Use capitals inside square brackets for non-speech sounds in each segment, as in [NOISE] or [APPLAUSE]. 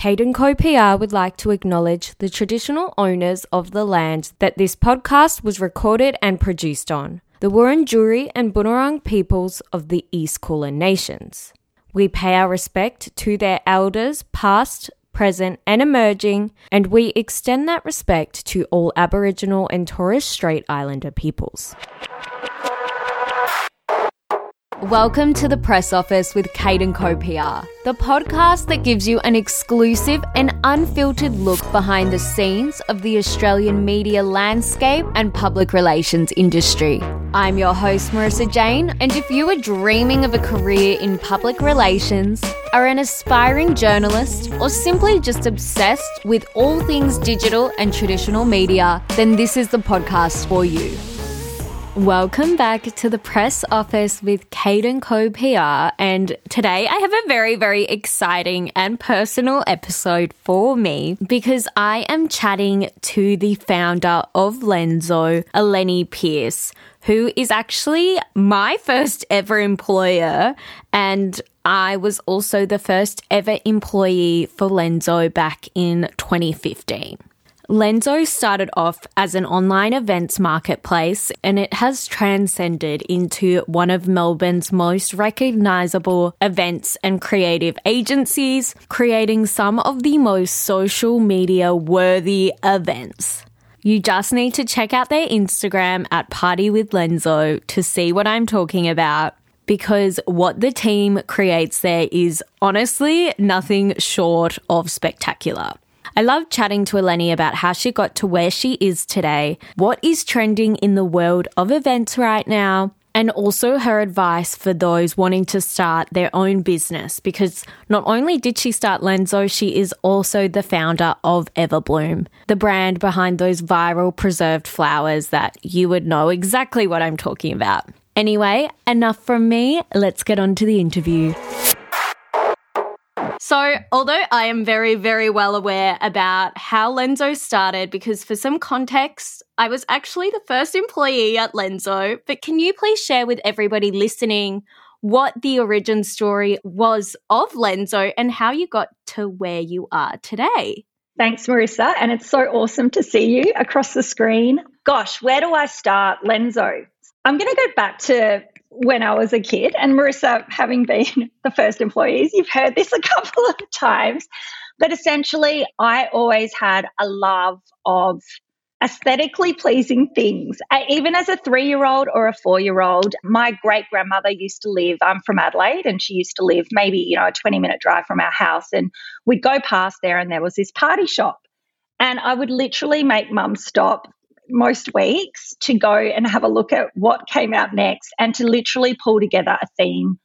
Kate & Co PR would like to acknowledge the traditional owners of the land that this podcast was recorded and produced on, the Wurundjeri and Bunurong peoples of the East Kulin Nations. We pay our respect to their elders, past, present, and emerging, and we extend that respect to all Aboriginal and Torres Strait Islander peoples. Welcome to the press office with Kate & Co PR, the podcast that gives you an exclusive and unfiltered look behind the scenes of the Australian media landscape and public relations industry. I'm your host, Marisa Jayne, and if you are dreaming of a career in public relations, are an aspiring journalist, or simply just obsessed with all things digital and traditional media, then this is the podcast for you. Welcome back to the press office with Kate & Co PR. And today I have a very, very exciting and personal episode for me because I am chatting to the founder of Lenzo, Elleni Pearce, who is actually my first ever employer. And I was also the first ever employee for Lenzo back in 2015. Lenzo started off as an online events marketplace and it has transcended into one of Melbourne's most recognizable events and creative agencies, creating some of the most social media worthy events. You just need to check out their Instagram at Party with Lenzo to see what I'm talking about because what the team creates there is honestly nothing short of spectacular. I love chatting to Elleni about how she got to where she is today, what is trending in the world of events right now, and also her advice for those wanting to start their own business because not only did she start Lenzo, she is also the founder of Everbloome, the brand behind those viral preserved flowers that you would know exactly what I'm talking about. Anyway, enough from me. Let's get on to the interview. So, although I am very, very well aware about how Lenzo started, because for some context, I was actually the first employee at Lenzo, but can you please share with everybody listening what the origin story was of Lenzo and how you got to where you are today? Thanks, Marisa. And it's so awesome to see you across the screen. Gosh, where do I start? Lenzo. I'm going to go back to when I was a kid. And Marisa, having been [LAUGHS] the first employees, you've heard this a couple of times. But essentially, I always had a love of aesthetically pleasing things. Even as a three year old or a four year old, my great grandmother used to live, I'm from Adelaide, and she used to live maybe, you know, a 20 minute drive from our house. And we'd go past there, and there was this party shop. And I would literally make mum stop most weeks to go and have a look at what came out next and to literally pull together a theme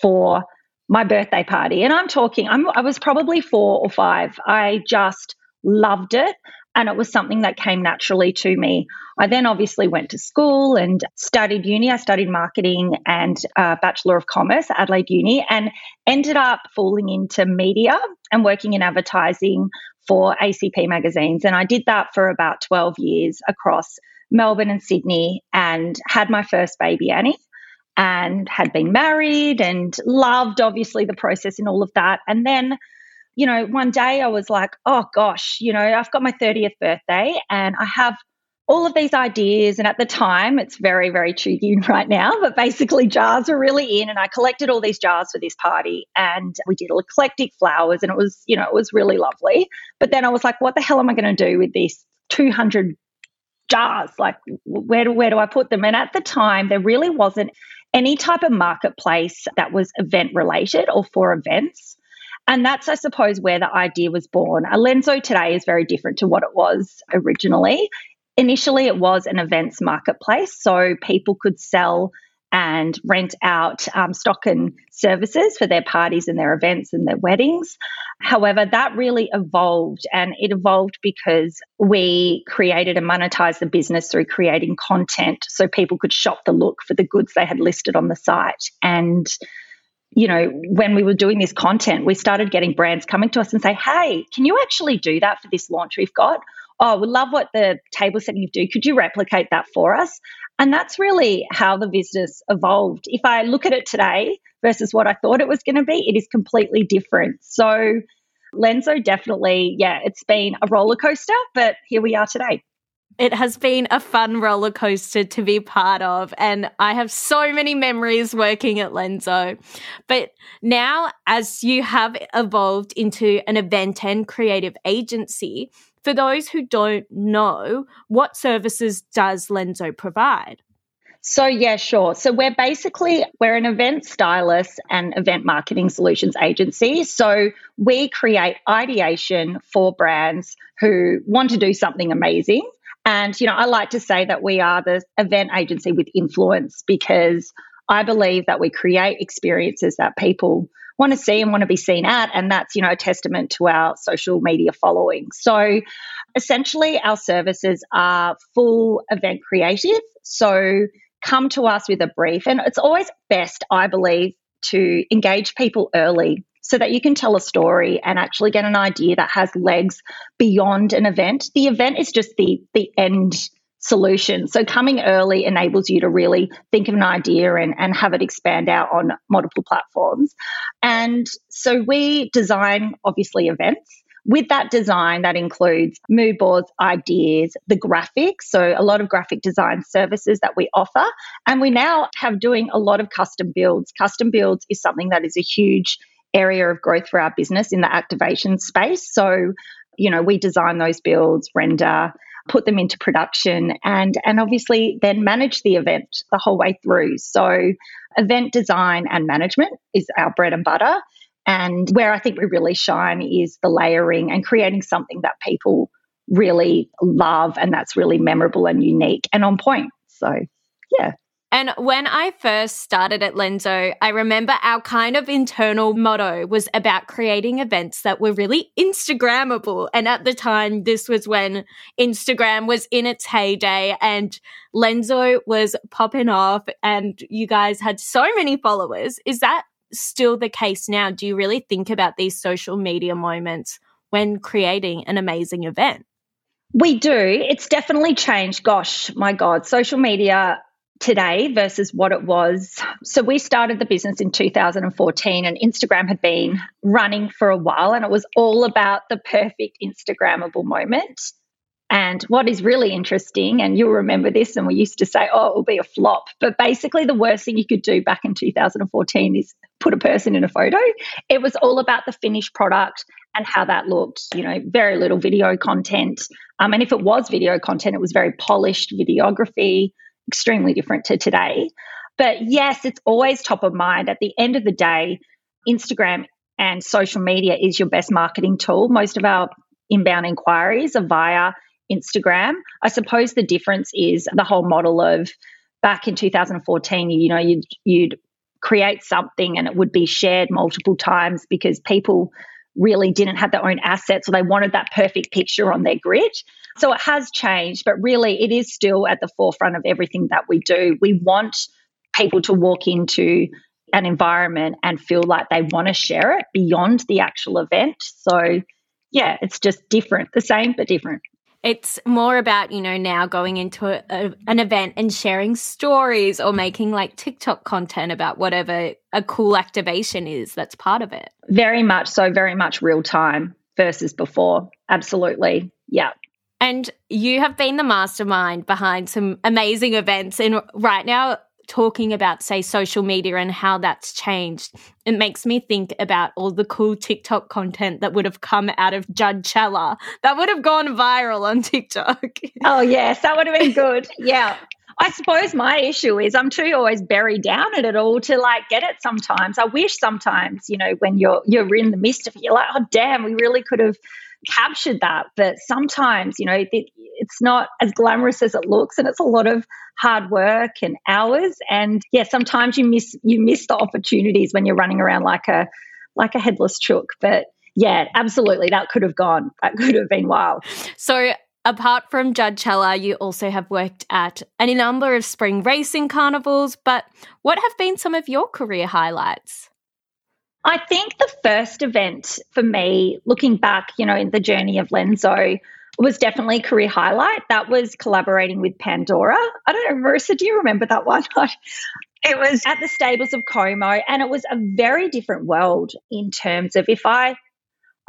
for my birthday party. And I'm talking, I'm, I was probably four or five. I just loved it. And it was something that came naturally to me. I then obviously went to school and studied uni. I studied marketing and uh, Bachelor of Commerce at Adelaide Uni and ended up falling into media and working in advertising for ACP magazines. And I did that for about 12 years across Melbourne and Sydney and had my first baby, Annie, and had been married and loved, obviously, the process and all of that. And then, you know, one day I was like, oh gosh, you know, I've got my 30th birthday and I have all of these ideas. And at the time, it's very, very cheeky [LAUGHS] right now, but basically, jars are really in. And I collected all these jars for this party and we did eclectic flowers and it was, you know, it was really lovely. But then I was like, what the hell am I going to do with these 200 jars? Like, where where do I put them? And at the time, there really wasn't any type of marketplace that was event related or for events. And that's, I suppose, where the idea was born. Alenzo today is very different to what it was originally. Initially, it was an events marketplace, so people could sell and rent out um, stock and services for their parties and their events and their weddings. However, that really evolved, and it evolved because we created and monetized the business through creating content so people could shop the look for the goods they had listed on the site. And you know, when we were doing this content, we started getting brands coming to us and say, hey, can you actually do that for this launch we've got? oh, we love what the table setting you do. Could you replicate that for us? And that's really how the business evolved. If I look at it today versus what I thought it was going to be, it is completely different. So Lenzo definitely, yeah, it's been a roller coaster, but here we are today. It has been a fun roller coaster to be part of, and I have so many memories working at Lenzo. But now, as you have evolved into an event and creative agency, for those who don't know, what services does Lenzo provide? So yeah, sure. So we're basically we're an event stylist and event marketing solutions agency. So we create ideation for brands who want to do something amazing. And you know, I like to say that we are the event agency with influence because I believe that we create experiences that people want to see and want to be seen at and that's you know a testament to our social media following. So essentially our services are full event creative. So come to us with a brief. And it's always best, I believe, to engage people early so that you can tell a story and actually get an idea that has legs beyond an event. The event is just the the end solution. So coming early enables you to really think of an idea and, and have it expand out on multiple platforms. And so we design obviously events with that design, that includes mood boards, ideas, the graphics. So, a lot of graphic design services that we offer. And we now have doing a lot of custom builds. Custom builds is something that is a huge area of growth for our business in the activation space. So, you know, we design those builds, render, put them into production and and obviously then manage the event the whole way through. So, event design and management is our bread and butter. And where I think we really shine is the layering and creating something that people really love and that's really memorable and unique and on point. So, yeah. And when I first started at Lenzo, I remember our kind of internal motto was about creating events that were really Instagrammable. And at the time, this was when Instagram was in its heyday and Lenzo was popping off and you guys had so many followers. Is that still the case now? Do you really think about these social media moments when creating an amazing event? We do. It's definitely changed. Gosh, my God, social media today versus what it was. So we started the business in 2014 and Instagram had been running for a while and it was all about the perfect Instagrammable moment. And what is really interesting, and you'll remember this, and we used to say, oh, it will be a flop. But basically, the worst thing you could do back in 2014 is put a person in a photo. It was all about the finished product and how that looked, you know, very little video content. Um, and if it was video content, it was very polished videography, extremely different to today. But yes, it's always top of mind. At the end of the day, Instagram and social media is your best marketing tool. Most of our inbound inquiries are via Instagram. I suppose the difference is the whole model of back in 2014, you know, you'd, you'd create something and it would be shared multiple times because people really didn't have their own assets or they wanted that perfect picture on their grid. So it has changed, but really it is still at the forefront of everything that we do. We want people to walk into an environment and feel like they want to share it beyond the actual event. So, yeah, it's just different, the same but different. It's more about, you know, now going into a, a, an event and sharing stories or making like TikTok content about whatever a cool activation is that's part of it. Very much so, very much real time versus before. Absolutely. Yeah. And you have been the mastermind behind some amazing events. And right now, talking about, say, social media and how that's changed, it makes me think about all the cool TikTok content that would have come out of Juddchella that would have gone viral on TikTok. [LAUGHS] Oh, yes, that would have been good. yeah. I suppose my issue is I'm too always buried down in it all to like get it sometimes. I wish sometimes, you know, when you're you're in the midst of it, you're like, oh damn, we really could have captured that. But sometimes, you know, it, it's not as glamorous as it looks, and it's a lot of hard work and hours. And yeah, sometimes you miss you miss the opportunities when you're running around like a like a headless chook. But yeah, absolutely, that could have gone. That could have been wild. So apart from Juddchella, you also have worked at any number of spring racing carnivals, but what have been some of your career highlights? I think the first event for me, looking back, you know, in the journey of Lenzo, was definitely career highlight. That was collaborating with Pandora. I don't know, Marisa, do you remember that one? [LAUGHS] it was at the stables of Como, and it was a very different world in terms of if I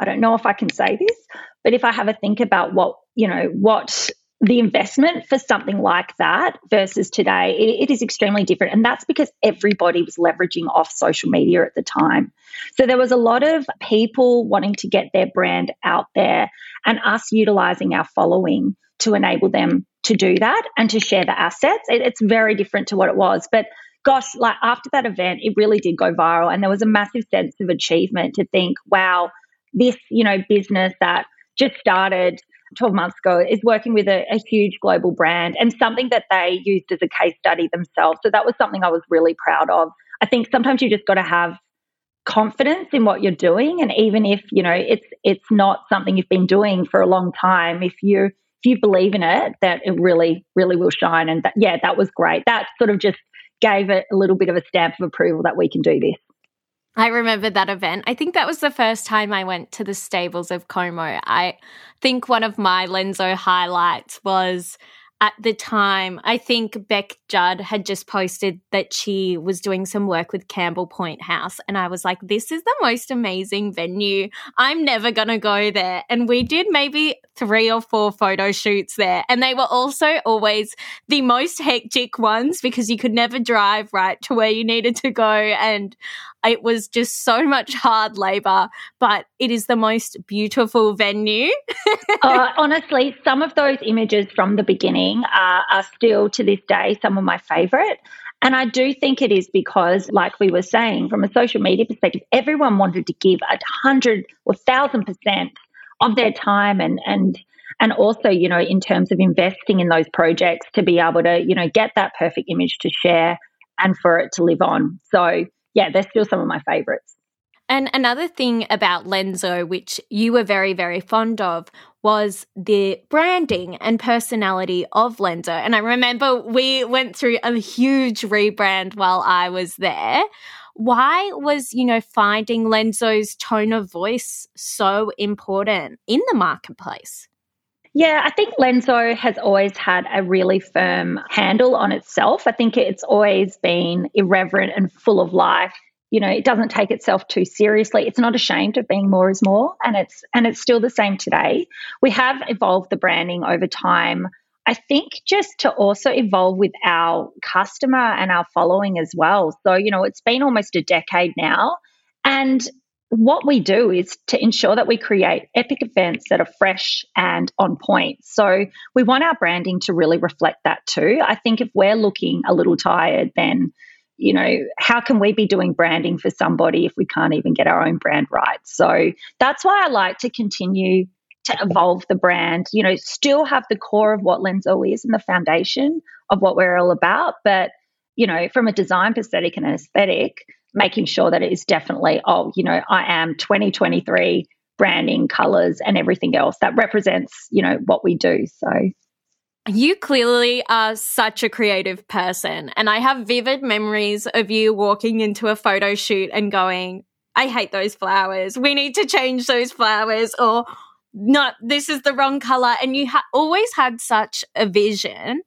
I don't know if I can say this, but if I have a think about what, you know, what the investment for something like that versus today, it, it is extremely different. And that's because everybody was leveraging off social media at the time. So there was a lot of people wanting to get their brand out there and us utilizing our following to enable them to do that and to share the assets. It, it's very different to what it was. But gosh, like after that event, it really did go viral. And there was a massive sense of achievement to think, wow, this, you know, business that just started 12 months ago is working with a, a, huge global brand and something that they used as a case study themselves. So that was something I was really proud of. I think sometimes you just got to have confidence in what you're doing and even if you know it's it's not something you've been doing for a long time if you if you believe in it that it really really will shine and that, yeah that was great that sort of just gave it a little bit of a stamp of approval that we can do this I remember that event. I think that was the first time I went to the stables of Como. I think one of my Lenzo highlights was at the time, I think Bec Judd had just posted that she was doing some work with Campbell Point House. And I was like, this is the most amazing venue. I'm never going to go there. And we did maybe three or four photo shoots there. And they were also always the most hectic ones because you could never drive right to where you needed to go. And it was just so much hard labor, but it is the most beautiful venue. [LAUGHS] uh, honestly, some of those images from the beginning are, are still to this day some of my favorite. And I do think it is because, like we were saying, from a social media perspective, everyone wanted to give a hundred or thousand percent of their time and and and also, you know, in terms of investing in those projects to be able to, you know, get that perfect image to share and for it to live on. So yeah, they're still some of my favorites. And another thing about Lenzo, which you were very, very fond of, was the branding and personality of Lenzo. And I remember we went through a huge rebrand while I was there. Why was, you know, finding Lenzo's tone of voice so important in the marketplace? Yeah, I think Lenzo has always had a really firm handle on itself. I think it's always been irreverent and full of life. You know, it doesn't take itself too seriously. It's not ashamed of being more is more, and it's and it's still the same today. We have evolved the branding over time. I think just to also evolve with our customer and our following as well. So, you know, it's been almost a decade now. And what we do is to ensure that we create epic events that are fresh and on point. So we want our branding to really reflect that too. I think if we're looking a little tired, then you know, how can we be doing branding for somebody if we can't even get our own brand right? So that's why I like to continue to evolve the brand, you know, still have the core of what Lenzo is and the foundation of what we're all about, but you know, from a design aesthetic and an aesthetic, making sure that it is definitely, oh, you know, I am 2023 branding, colors, and everything else that represents, you know, what we do. So. You clearly are such a creative person. And I have vivid memories of you walking into a photo shoot and going, I hate those flowers. We need to change those flowers. Or, not, this is the wrong color. And you ha- always had such a vision.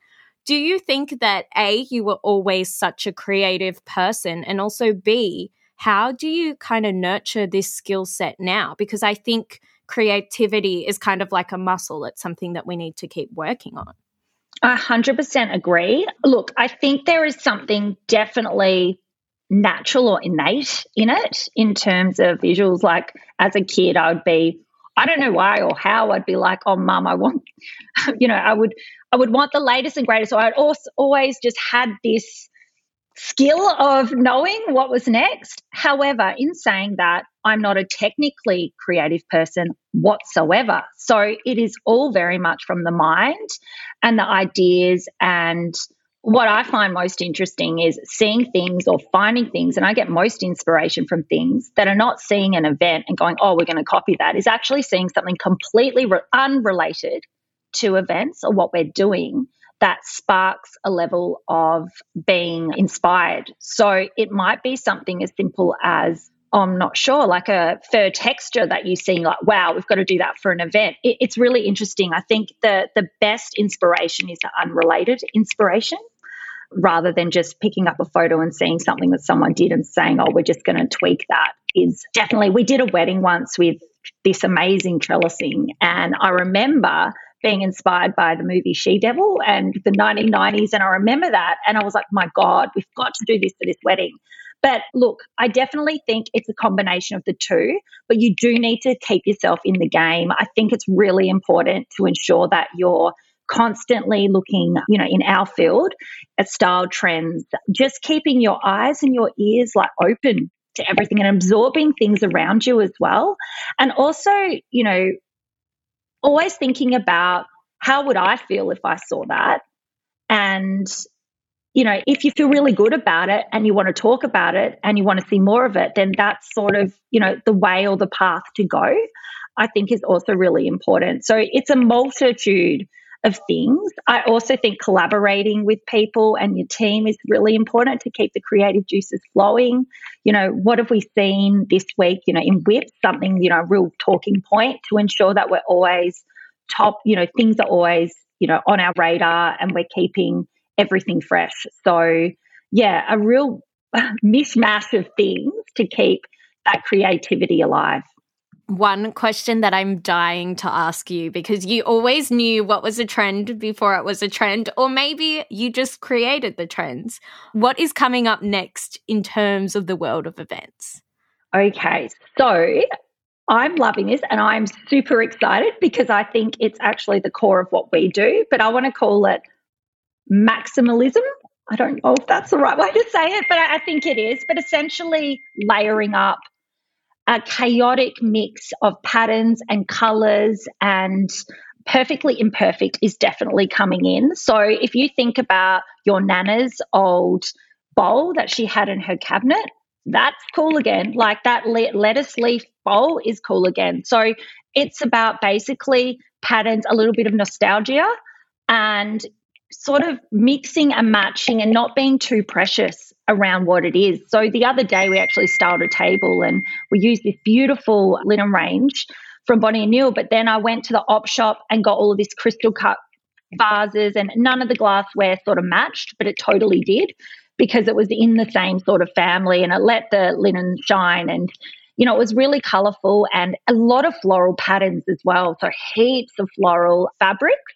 Do you think that A, you were always such a creative person, and also B, how do you kind of nurture this skill set now? Because I think creativity is kind of like a muscle, it's something that we need to keep working on. I 100% agree. Look, I think there is something definitely natural or innate in it in terms of visuals. Like as a kid, I would be I don't know why or how I'd be like, oh, mum, I want, [LAUGHS] you know, I would, I would want the latest and greatest. So I'd also always just had this skill of knowing what was next. However, in saying that, I'm not a technically creative person whatsoever. So it is all very much from the mind and the ideas and what I find most interesting is seeing things or finding things, and I get most inspiration from things that are not seeing an event and going, oh, we're going to copy that, is actually seeing something completely re- unrelated to events or what we're doing that sparks a level of being inspired. So it might be something as simple as, I'm not sure, like a fur texture that you see, like, wow, we've got to do that for an event. It, it's really interesting. I think the, the best inspiration is the unrelated inspiration rather than just picking up a photo and seeing something that someone did and saying, oh, we're just going to tweak that is definitely, we did a wedding once with this amazing trellising. And I remember being inspired by the movie She Devil and the 1990s. And I remember that. And I was like, my God, we've got to do this for this wedding. But look, I definitely think it's a combination of the two, but you do need to keep yourself in the game. I think it's really important to ensure that you're constantly looking, you know, in our field at style trends, just keeping your eyes and your ears like open to everything and absorbing things around you as well. And also, you know, always thinking about how would I feel if I saw that? And you know, if you feel really good about it and you want to talk about it and you want to see more of it, then that's sort of, you know, the way or the path to go, I think is also really important. So it's a multitude of things. I also think collaborating with people and your team is really important to keep the creative juices flowing. You know, what have we seen this week, you know, in WIP, something, you know, a real talking point to ensure that we're always top, you know, things are always, you know, on our radar and we're keeping everything fresh. So, yeah, a real [LAUGHS] mishmash of things to keep that creativity alive. One question that I'm dying to ask you because you always knew what was a trend before it was a trend, or maybe you just created the trends. What is coming up next in terms of the world of events? Okay, so I'm loving this and I'm super excited because I think it's actually the core of what we do, but I want to call it maximalism. I don't know if that's the right way to say it, but I think it is. But essentially, layering up a chaotic mix of patterns and colors and perfectly imperfect is definitely coming in. So if you think about your nana's old bowl that she had in her cabinet, that's cool again. Like that lettuce leaf bowl is cool again. So it's about basically patterns, a little bit of nostalgia, and sort of mixing and matching and not being too precious around what it is. So the other day we actually styled a table and we used this beautiful linen range from Bonnie and Neil, but then I went to the op shop and got all of this crystal cut vases and none of the glassware sort of matched, but it totally did because it was in the same sort of family and it let the linen shine and you know, it was really colorful and a lot of floral patterns as well. So heaps of floral fabrics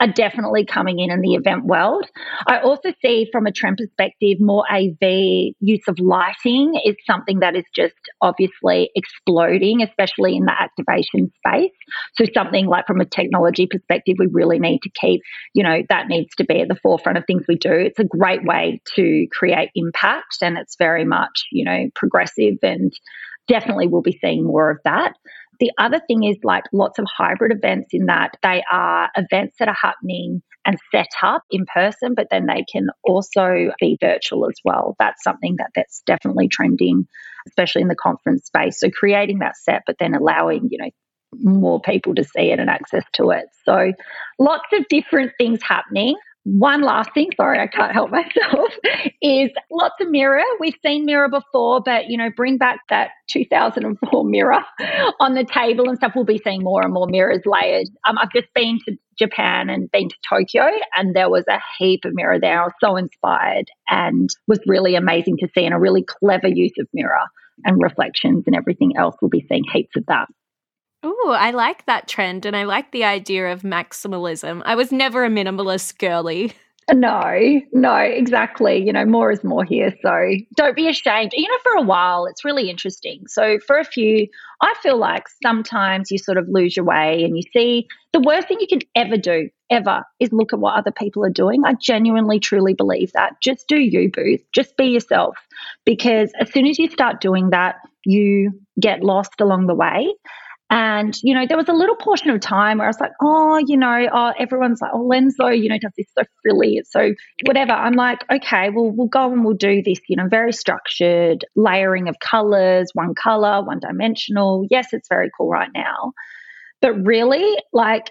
are definitely coming in in the event world. I also see from a trend perspective, more AV use of lighting is something that is just obviously exploding, especially in the activation space. So something like from a technology perspective, we really need to keep, you know, that needs to be at the forefront of things we do. It's a great way to create impact and it's very much, you know, progressive and definitely we'll be seeing more of that. The other thing is like lots of hybrid events in that they are events that are happening and set up in person, but then they can also be virtual as well. That's something that that's definitely trending, especially in the conference space. So creating that set, but then allowing, you know, more people to see it and access to it. So lots of different things happening one last thing, sorry, I can't help [LAUGHS] myself, is lots of mirror. We've seen mirror before, but you know, bring back that 2004 mirror [LAUGHS] on the table and stuff. We'll be seeing more and more mirrors layered. Um, I've just been to Japan and been to Tokyo, and there was a heap of mirror there. I was so inspired and was really amazing to see, and a really clever use of mirror and reflections and everything else. We'll be seeing heaps of that. Oh, I like that trend and I like the idea of maximalism. I was never a minimalist girly. No, no, exactly. You know, more is more here. So don't be ashamed. You know, for a while, it's really interesting. So for a few, I feel like sometimes you sort of lose your way and you see the worst thing you can ever do, ever, is look at what other people are doing. I genuinely, truly believe that. Just do you, Booth. Just be yourself. Because as soon as you start doing that, you get lost along the way. And, you know, there was a little portion of time where I was like, oh, you know, oh, everyone's like, oh, Lenzo, you know, does this so frilly. So whatever. I'm like, okay, well, we'll go and we'll do this, you know, very structured layering of colors, one color, one dimensional. Yes, it's very cool right now. But really, like,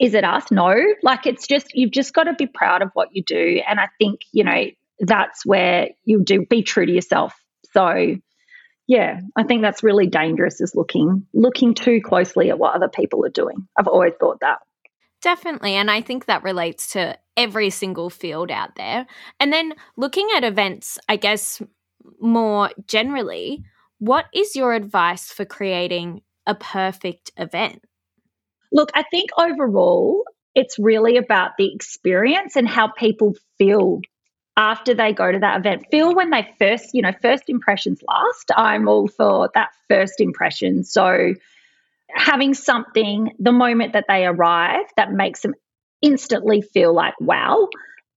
is it us? No. Like, it's just, you've just got to be proud of what you do. And I think, you know, that's where you do be true to yourself. So, yeah, I think that's really dangerous is looking looking too closely at what other people are doing. I've always thought that. Definitely, and I think that relates to every single field out there. And then looking at events, I guess more generally, what is your advice for creating a perfect event? Look, I think overall, it's really about the experience and how people feel after they go to that event. Feel when they first, you know, first impressions last. I'm all for that first impression. So having something the moment that they arrive that makes them instantly feel like, wow,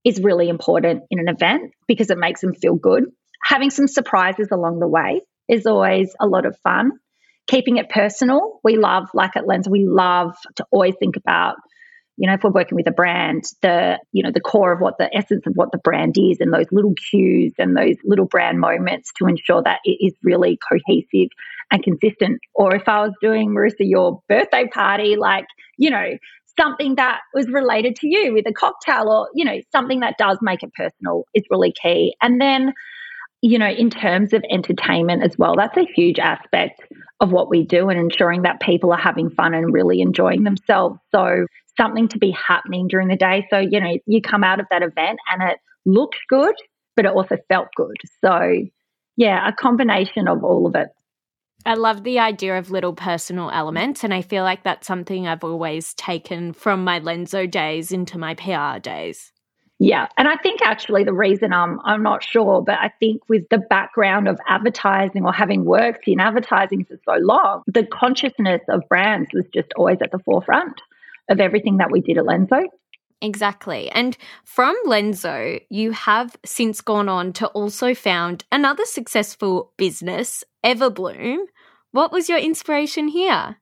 is really important in an event because it makes them feel good. Having some surprises along the way is always a lot of fun. Keeping it personal, we love, like at Lens, we love to always think about, you know, if we're working with a brand, the, you know, the core of what the essence of what the brand is and those little cues and those little brand moments to ensure that it is really cohesive and consistent. Or if I was doing, Marisa, your birthday party, like, you know, something that was related to you with a cocktail or, you know, something that does make it personal is really key. And then, you know, in terms of entertainment as well, that's a huge aspect of what we do and ensuring that people are having fun and really enjoying themselves. So, something to be happening during the day. So, you know, you come out of that event and it looked good, but it also felt good. So, yeah, a combination of all of it. I love the idea of little personal elements, and I feel like that's something I've always taken from my Lenzo days into my PR days. Yeah, and I think actually the reason I'm I'm not sure, but I think with the background of advertising or having worked in advertising for so long, the consciousness of brands was just always at the forefront of everything that we did at Lenzo. Exactly. And from Lenzo, you have since gone on to also found another successful business, Everbloome. What was your inspiration here?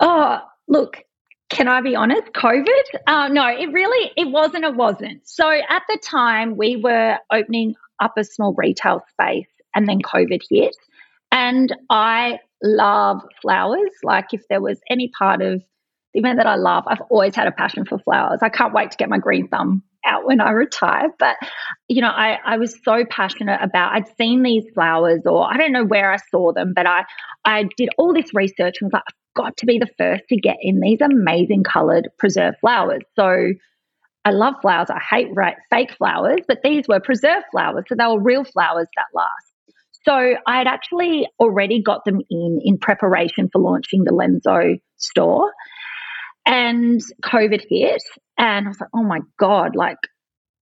Oh, look, can I be honest? COVID? Uh, no, it really, it wasn't, it wasn't. So at the time, we were opening up a small retail space and then COVID hit. And I love flowers. Like if there was any part of the event that I love. I've always had a passion for flowers. I can't wait to get my green thumb out when I retire. But, you know, I, I was so passionate about, I'd seen these flowers or I don't know where I saw them, but I, I did all this research and was like, got to be the first to get in these amazing colored preserved flowers. So I love flowers. I hate right, fake flowers, but these were preserved flowers. So they were real flowers that last. So I had actually already got them in in preparation for launching the Lenzo store. And COVID hit, and I was like, oh my God, like,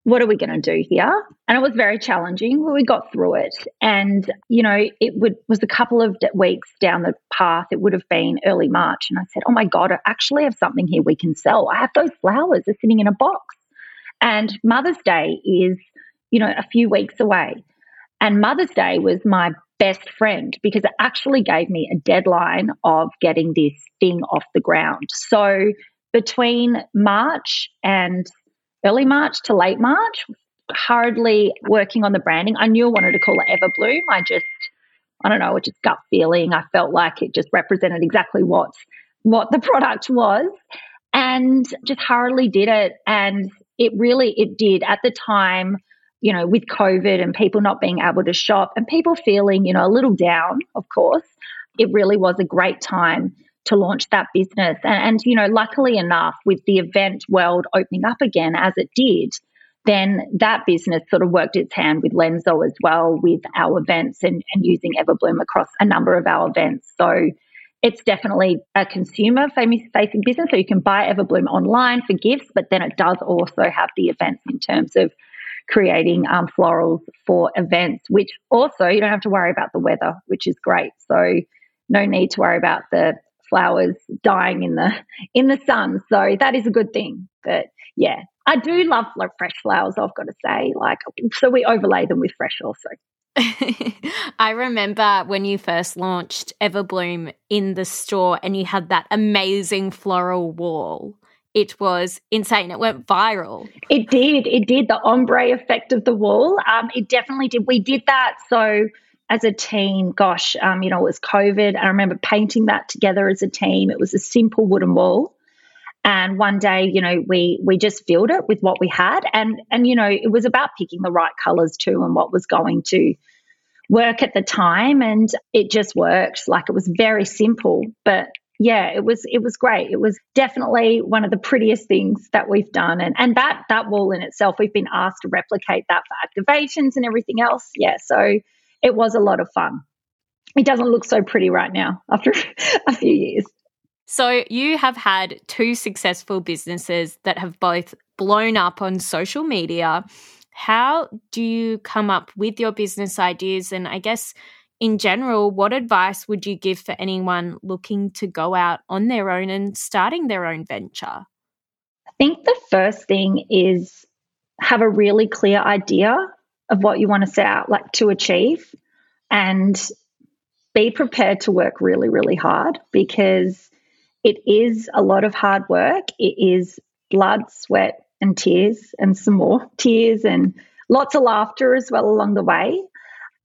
what are we going to do here? And it was very challenging, but we got through it. And, you know, it would, was a couple of weeks down the path. It would have been early March. And I said, oh my God, I actually have something here we can sell. I have those flowers, they're sitting in a box. And Mother's Day is, you know, a few weeks away. And Mother's Day was my best friend because it actually gave me a deadline of getting this thing off the ground. So between March and early March to late March, hurriedly working on the branding. I knew I wanted to call it Everbloome. I just, I don't know, it just gut feeling. I felt like it just represented exactly what what the [LAUGHS] product was, and just hurriedly did it. And it really, it did at the time you know, with COVID and people not being able to shop and people feeling, you know, a little down, of course, it really was a great time to launch that business. And, and, you know, luckily enough, with the event world opening up again as it did, then that business sort of worked its hand with Lenzo as well with our events and, and using Everbloome across a number of our events. So it's definitely a consumer facing business. So you can buy Everbloome online for gifts, but then it does also have the events in terms of creating um, florals for events, which also you don't have to worry about the weather, which is great. So no need to worry about the flowers dying in the in the sun. So that is a good thing. But yeah, I do love fresh flowers. I've got to say, like so we overlay them with fresh also. [LAUGHS] I remember when you first launched Everbloome in the store and you had that amazing floral wall it was insane. It went viral. It did. It did. The ombre effect of the wall. Um, it definitely did. We did that. So as a team, gosh, um, you know, it was COVID. I remember painting that together as a team. It was a simple wooden wall. And one day, you know, we we just filled it with what we had. And and you know, it was about picking the right colours too and what was going to work at the time. And it just worked. Like it was very simple, but yeah, it was it was great. It was definitely one of the prettiest things that we've done, and and that that wall in itself, we've been asked to replicate that for activations and everything else. Yeah, so it was a lot of fun. it doesn't look so pretty right now after [LAUGHS] a few years. So, you have had two successful businesses that have both blown up on social media. How do you come up with your business ideas? And I guess, in general, what advice would you give for anyone looking to go out on their own and starting their own venture? I think the first thing is have a really clear idea of what you want to set out like to achieve and be prepared to work really really hard because it is a lot of hard work. It is blood sweat and tears and some more [LAUGHS] tears and lots of laughter as well along the way.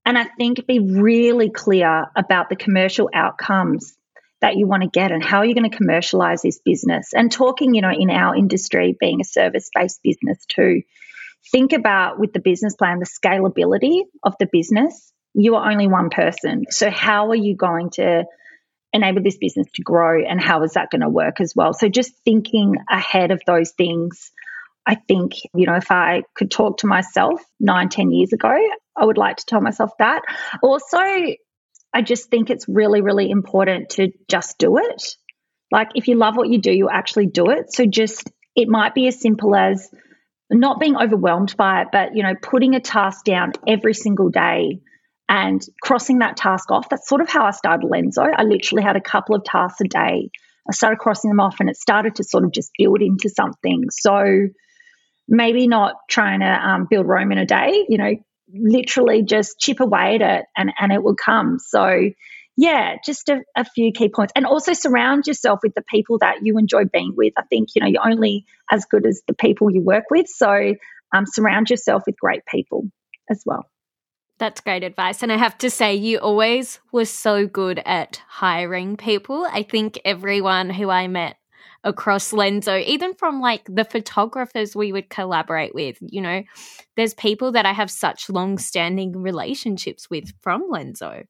And i think be really clear about the commercial outcomes that you want to get and how you're you going to commercialize this business. And talking you know in our industry being a service based business too think about with the business plan the scalability of the business. You are only one person. So, how are you going to enable this business to grow and how is that going to work as well? So, just thinking ahead of those things. I think, you know, if I could talk to myself nine, ten years ago, I would like to tell myself that. Also, I just think it's really, really important to just do it. Like, if you love what you do, you actually do it. So, just it might be as simple as not being overwhelmed by it, but you know, putting a task down every single day and crossing that task off. That's sort of how I started Lenzo. I literally had a couple of tasks a day. I started crossing them off and it started to sort of just build into something. So maybe not trying to um, build Rome in a day, you know, literally just chip away at it and, and it will come. So yeah, just a, a, few key points. And also surround yourself with the people that you enjoy being with. I think, you know, you're only as good as the people you work with. So um, surround yourself with great people as well. That's great advice. And I have to say, you always were so good at hiring people. I think everyone who I met across Lenzo, even from like the photographers we would collaborate with, you know, there's people that I have such long standing relationships with from Lenzo.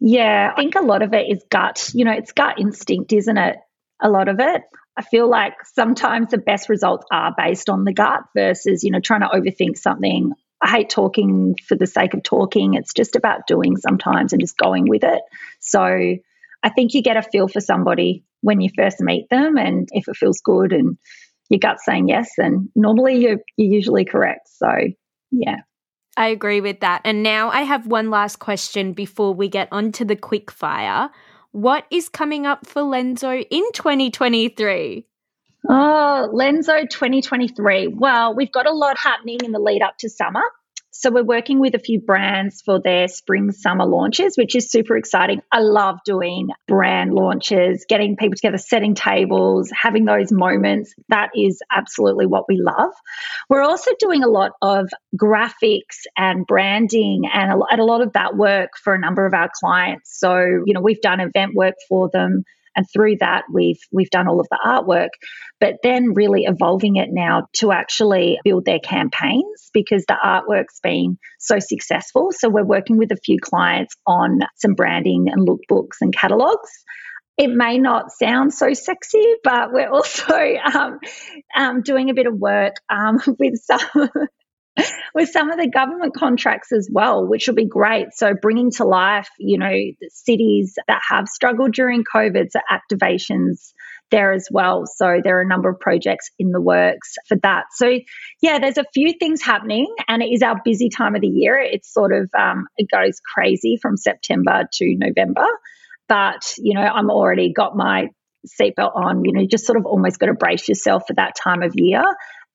Yeah, I think a lot of it is gut. You know, it's gut instinct, isn't it? A lot of it. I feel like sometimes the best results are based on the gut versus, you know, trying to overthink something. I hate talking for the sake of talking. It's just about doing sometimes and just going with it. So I think you get a feel for somebody when you first meet them. And if it feels good and your gut's saying yes, then normally you're, you're usually correct. So, yeah. I agree with that. And now I have one last question before we get onto the quick fire. What is coming up for Lenzo in 2023? Oh, uh, Lenzo 2023. Well, we've got a lot happening in the lead up to summer. So we're working with a few brands for their spring summer launches, which is super exciting. I love doing brand launches, getting people together, setting tables, having those moments. That is absolutely what we love. We're also doing a lot of graphics and branding and a, lot of that work for a number of our clients. So, you know, we've done event work for them and through that we've we've done all of the artwork but then really evolving it now to actually build their campaigns because the artwork's been so successful. So we're working with a few clients on some branding and lookbooks and catalogs. It may not sound so sexy, but we're [LAUGHS] also um, um, doing a bit of work um, [LAUGHS] with some [LAUGHS] with some of the government contracts as well, which will be great. So bringing to life, you know, the cities that have struggled during COVID, so activations there as well. So there are a number of projects in the works for that. So yeah, there's a few things happening, and it is our busy time of the year. It's sort of um, it goes crazy from September to November, but you know, I'm already got my seatbelt on. You know, just sort of almost got to brace yourself for that time of year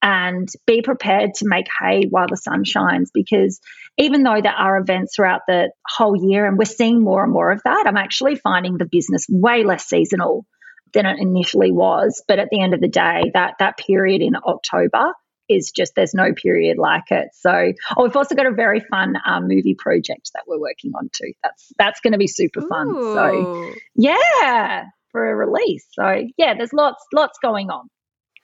and be prepared to make hay while the sun shines because even though there are events throughout the whole year and we're seeing more and more of that, I'm actually finding the business way less seasonal than it initially was. But at the end of the day, that that period in October is just there's no period like it. So, oh, we've also got a very fun um, movie project that we're working on too. That's that's going to be super fun. Ooh. So, yeah, for a release. So, yeah, there's lots lots going on.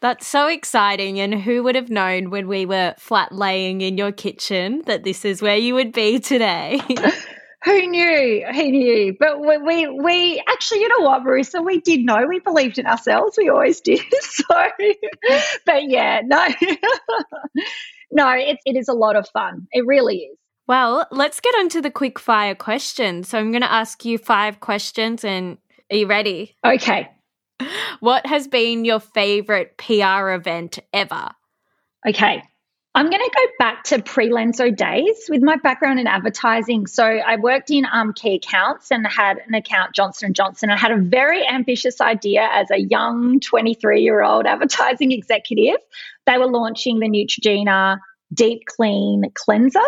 That's so exciting. And who would have known when we were flat laying in your kitchen that this is where you would be today? [LAUGHS] who knew? Who knew? But we, we, we, actually, you know what, Marisa? We did know. We believed in ourselves. We always did. [LAUGHS] So, but yeah, no, [LAUGHS] no, it, it is a lot of fun. It really is. Well, let's get on to the quick fire questions. So I'm going to ask you five questions and are you ready? Okay. What has been your favorite PR event ever? Okay. I'm going to go back to pre Lenzo days with my background in advertising. So I worked in um, key accounts and had an account Johnson & Johnson. I had a very ambitious idea as a young 23-year-old advertising [LAUGHS] executive. They were launching the Neutrogena Deep Clean Cleanser.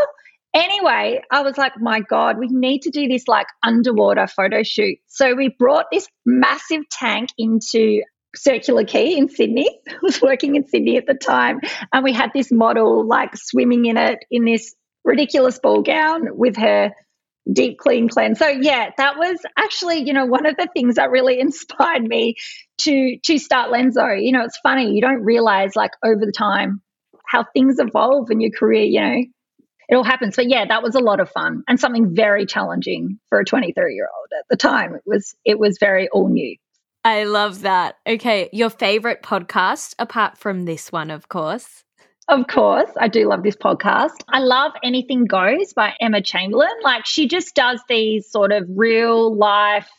Anyway, I was like, my God, we need to do this like underwater photo shoot. So we brought this massive tank into Circular Quay in Sydney. [LAUGHS] I was working in Sydney at the time. And we had this model like swimming in it in this ridiculous ball gown with her deep clean cleanse. So yeah, that was actually, you know, one of the things that really [LAUGHS] inspired me to to start Lenzo. You know, it's funny, you don't realize like over the time how things evolve in your career, you know. It all happens. But yeah, that was a lot of fun and something very challenging for a 23 year old at the time. It was it was very all new. I love that. Okay, your favorite podcast, apart from this one, of course. Of course, I do love this podcast. I love Anything Goes by Emma Chamberlain. Like, she just does these sort of real life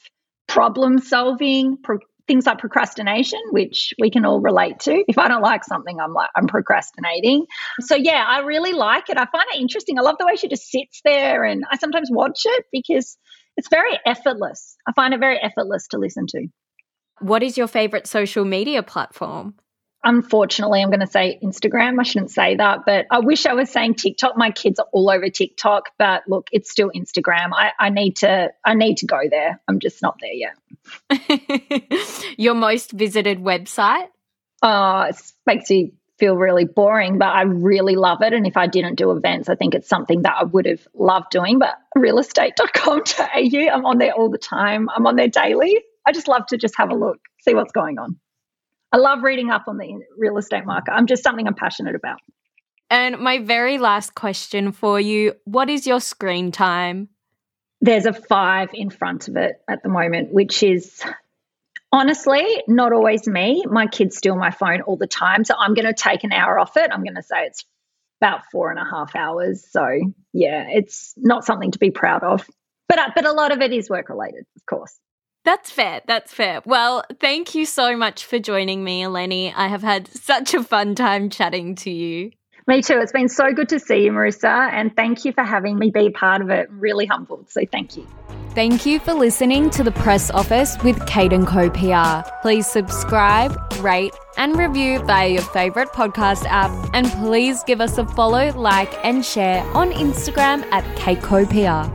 problem solving, pro- things like procrastination, which we can all relate to. If I don't like something, I'm like, I'm procrastinating. So, yeah, I really like it. I find it interesting. I love the way she just sits there, and I sometimes watch it because it's very effortless. I find it very effortless to listen to. What is your favorite social media platform? Unfortunately, I'm going to say Instagram. I shouldn't say that, but I wish I was saying TikTok. My kids are all over TikTok, but look, it's still Instagram. I, I need to I need to go there. I'm just not there yet. [LAUGHS] Your most visited website? Oh, it makes you feel really boring, but I really love it. And if I didn't do events, I think it's something that I would have loved doing. But realestate.com.au, [LAUGHS] I'm on there all the time. I'm on there daily. I just love to just have a look, see what's going on. I love reading up on the real estate market. I'm just something I'm passionate about. And my very last question for you what is your screen time? There's a five in front of it at the moment, which is honestly not always me. My kids steal my phone all the time. So I'm going to take an hour off it. I'm going to say it's about four and a half hours. So yeah, it's not something to be proud of. But, but a lot of it is work related, of course. That's fair. That's fair. Well, thank you so much for joining me, Elleni. I have had such a fun time chatting to you. Me too. It's been so good to see you, Marisa, and thank you for having me be part of it. really humbled. So thank you. Thank you for listening to the press office with Kate and Co PR. Please subscribe, rate, and review via your favorite podcast app, and please give us a follow, like, and share on Instagram at Kate Co PR.